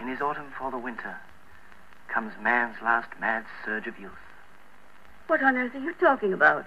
In his autumn for the winter comes man's last mad surge of youth. What on earth are you talking about?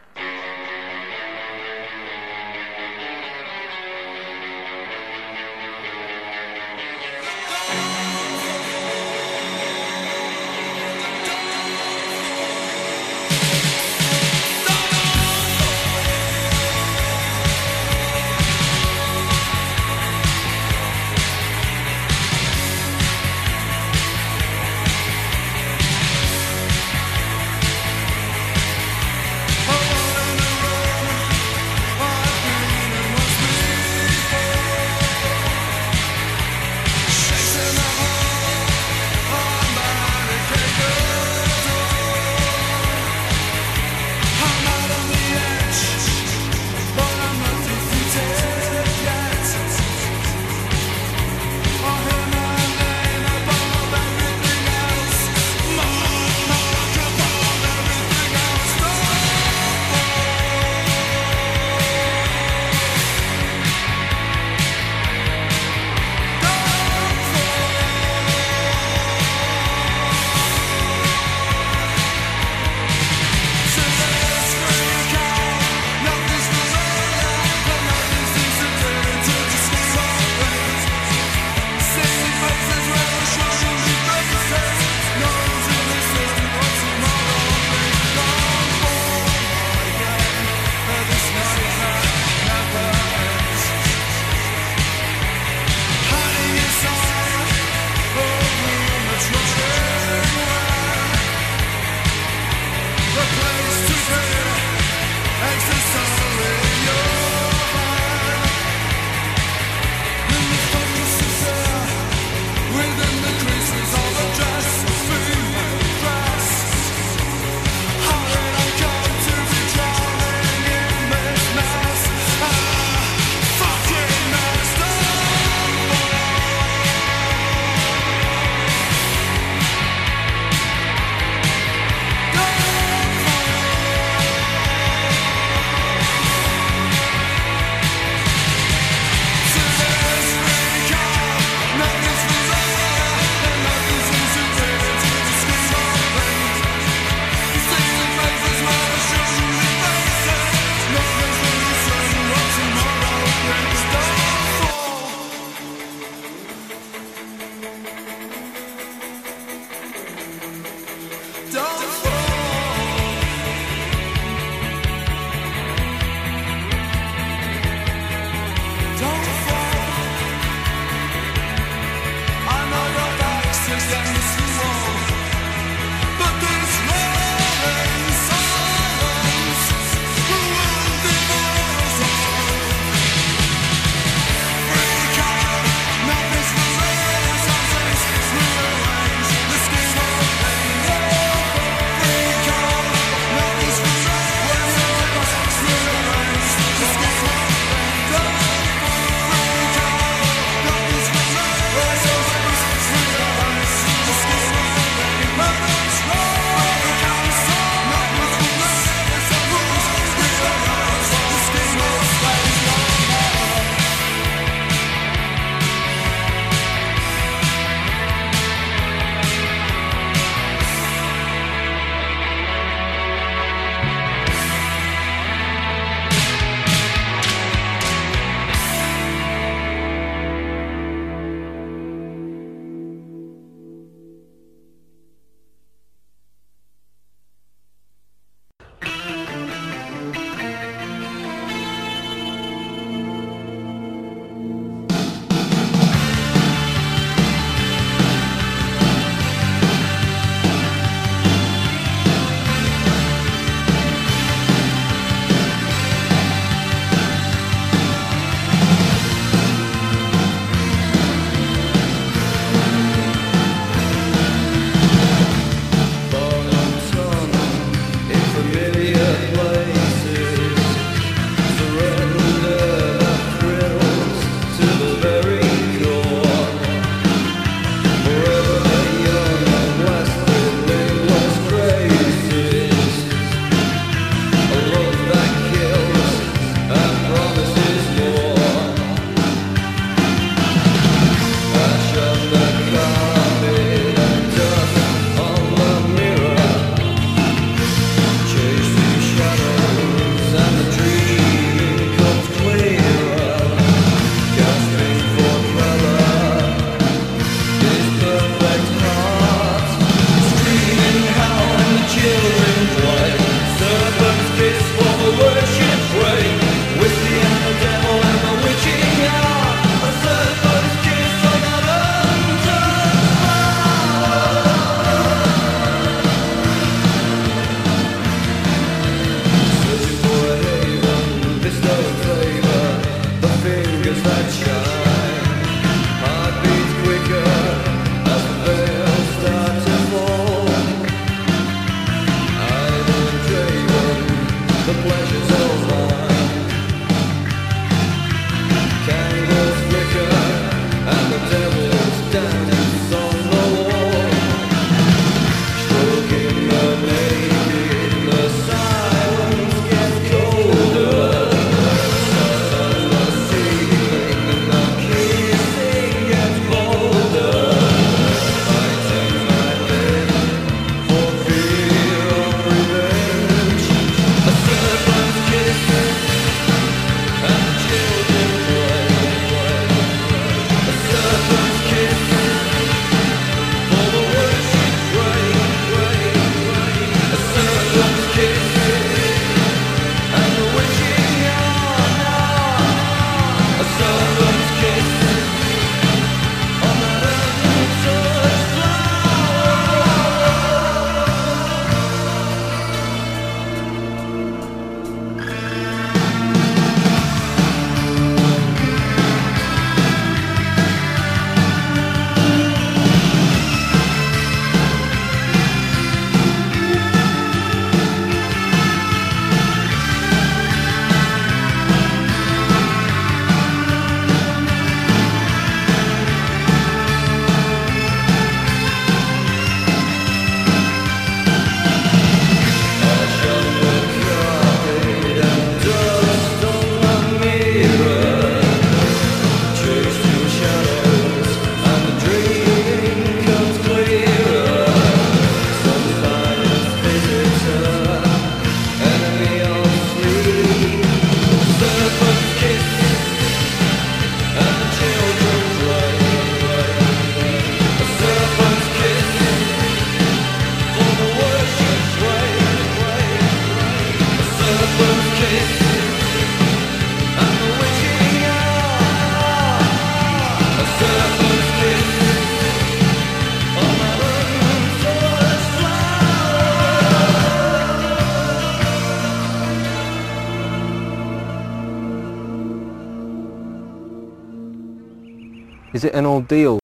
Is it an ordeal?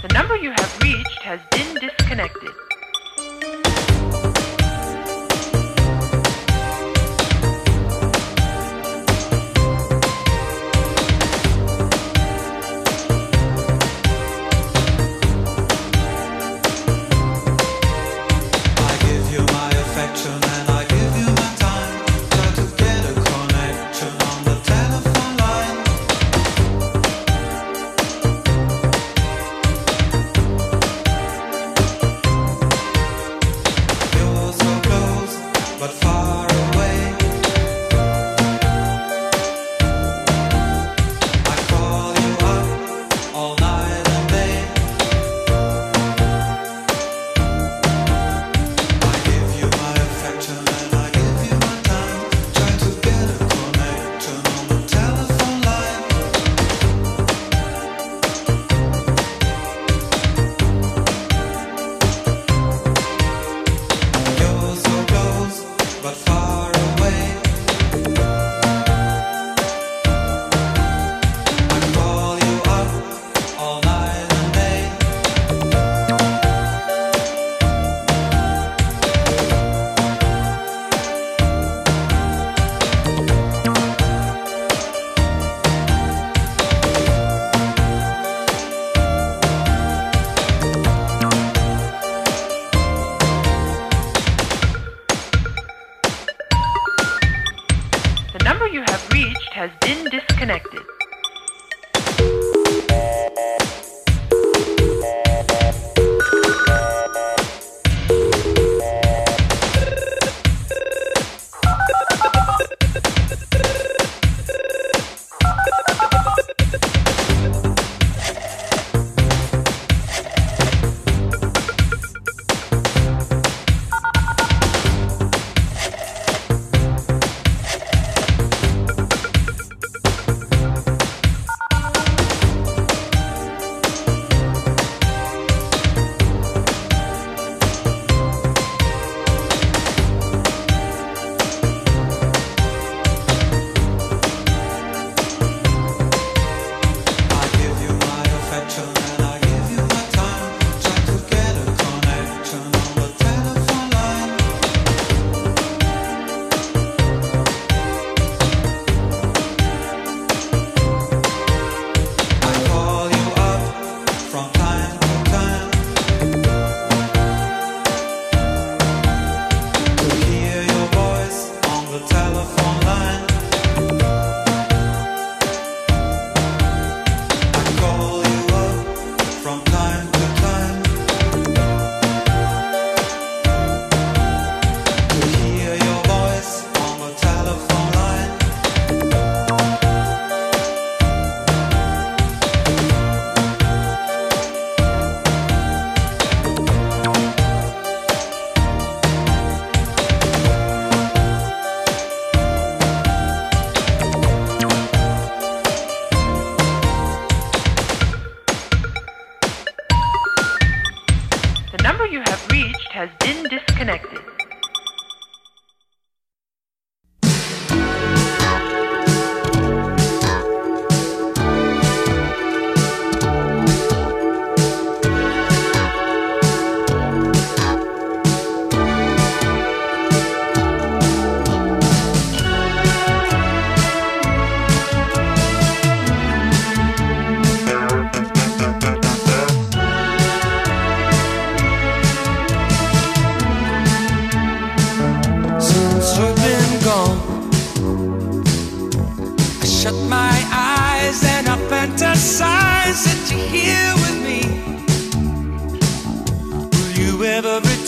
The number you have reached has been disconnected.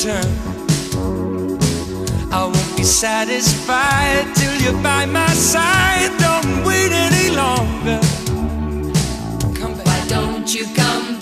return. I won't be satisfied till you're by my side. Don't wait any longer. Come back. Why don't you come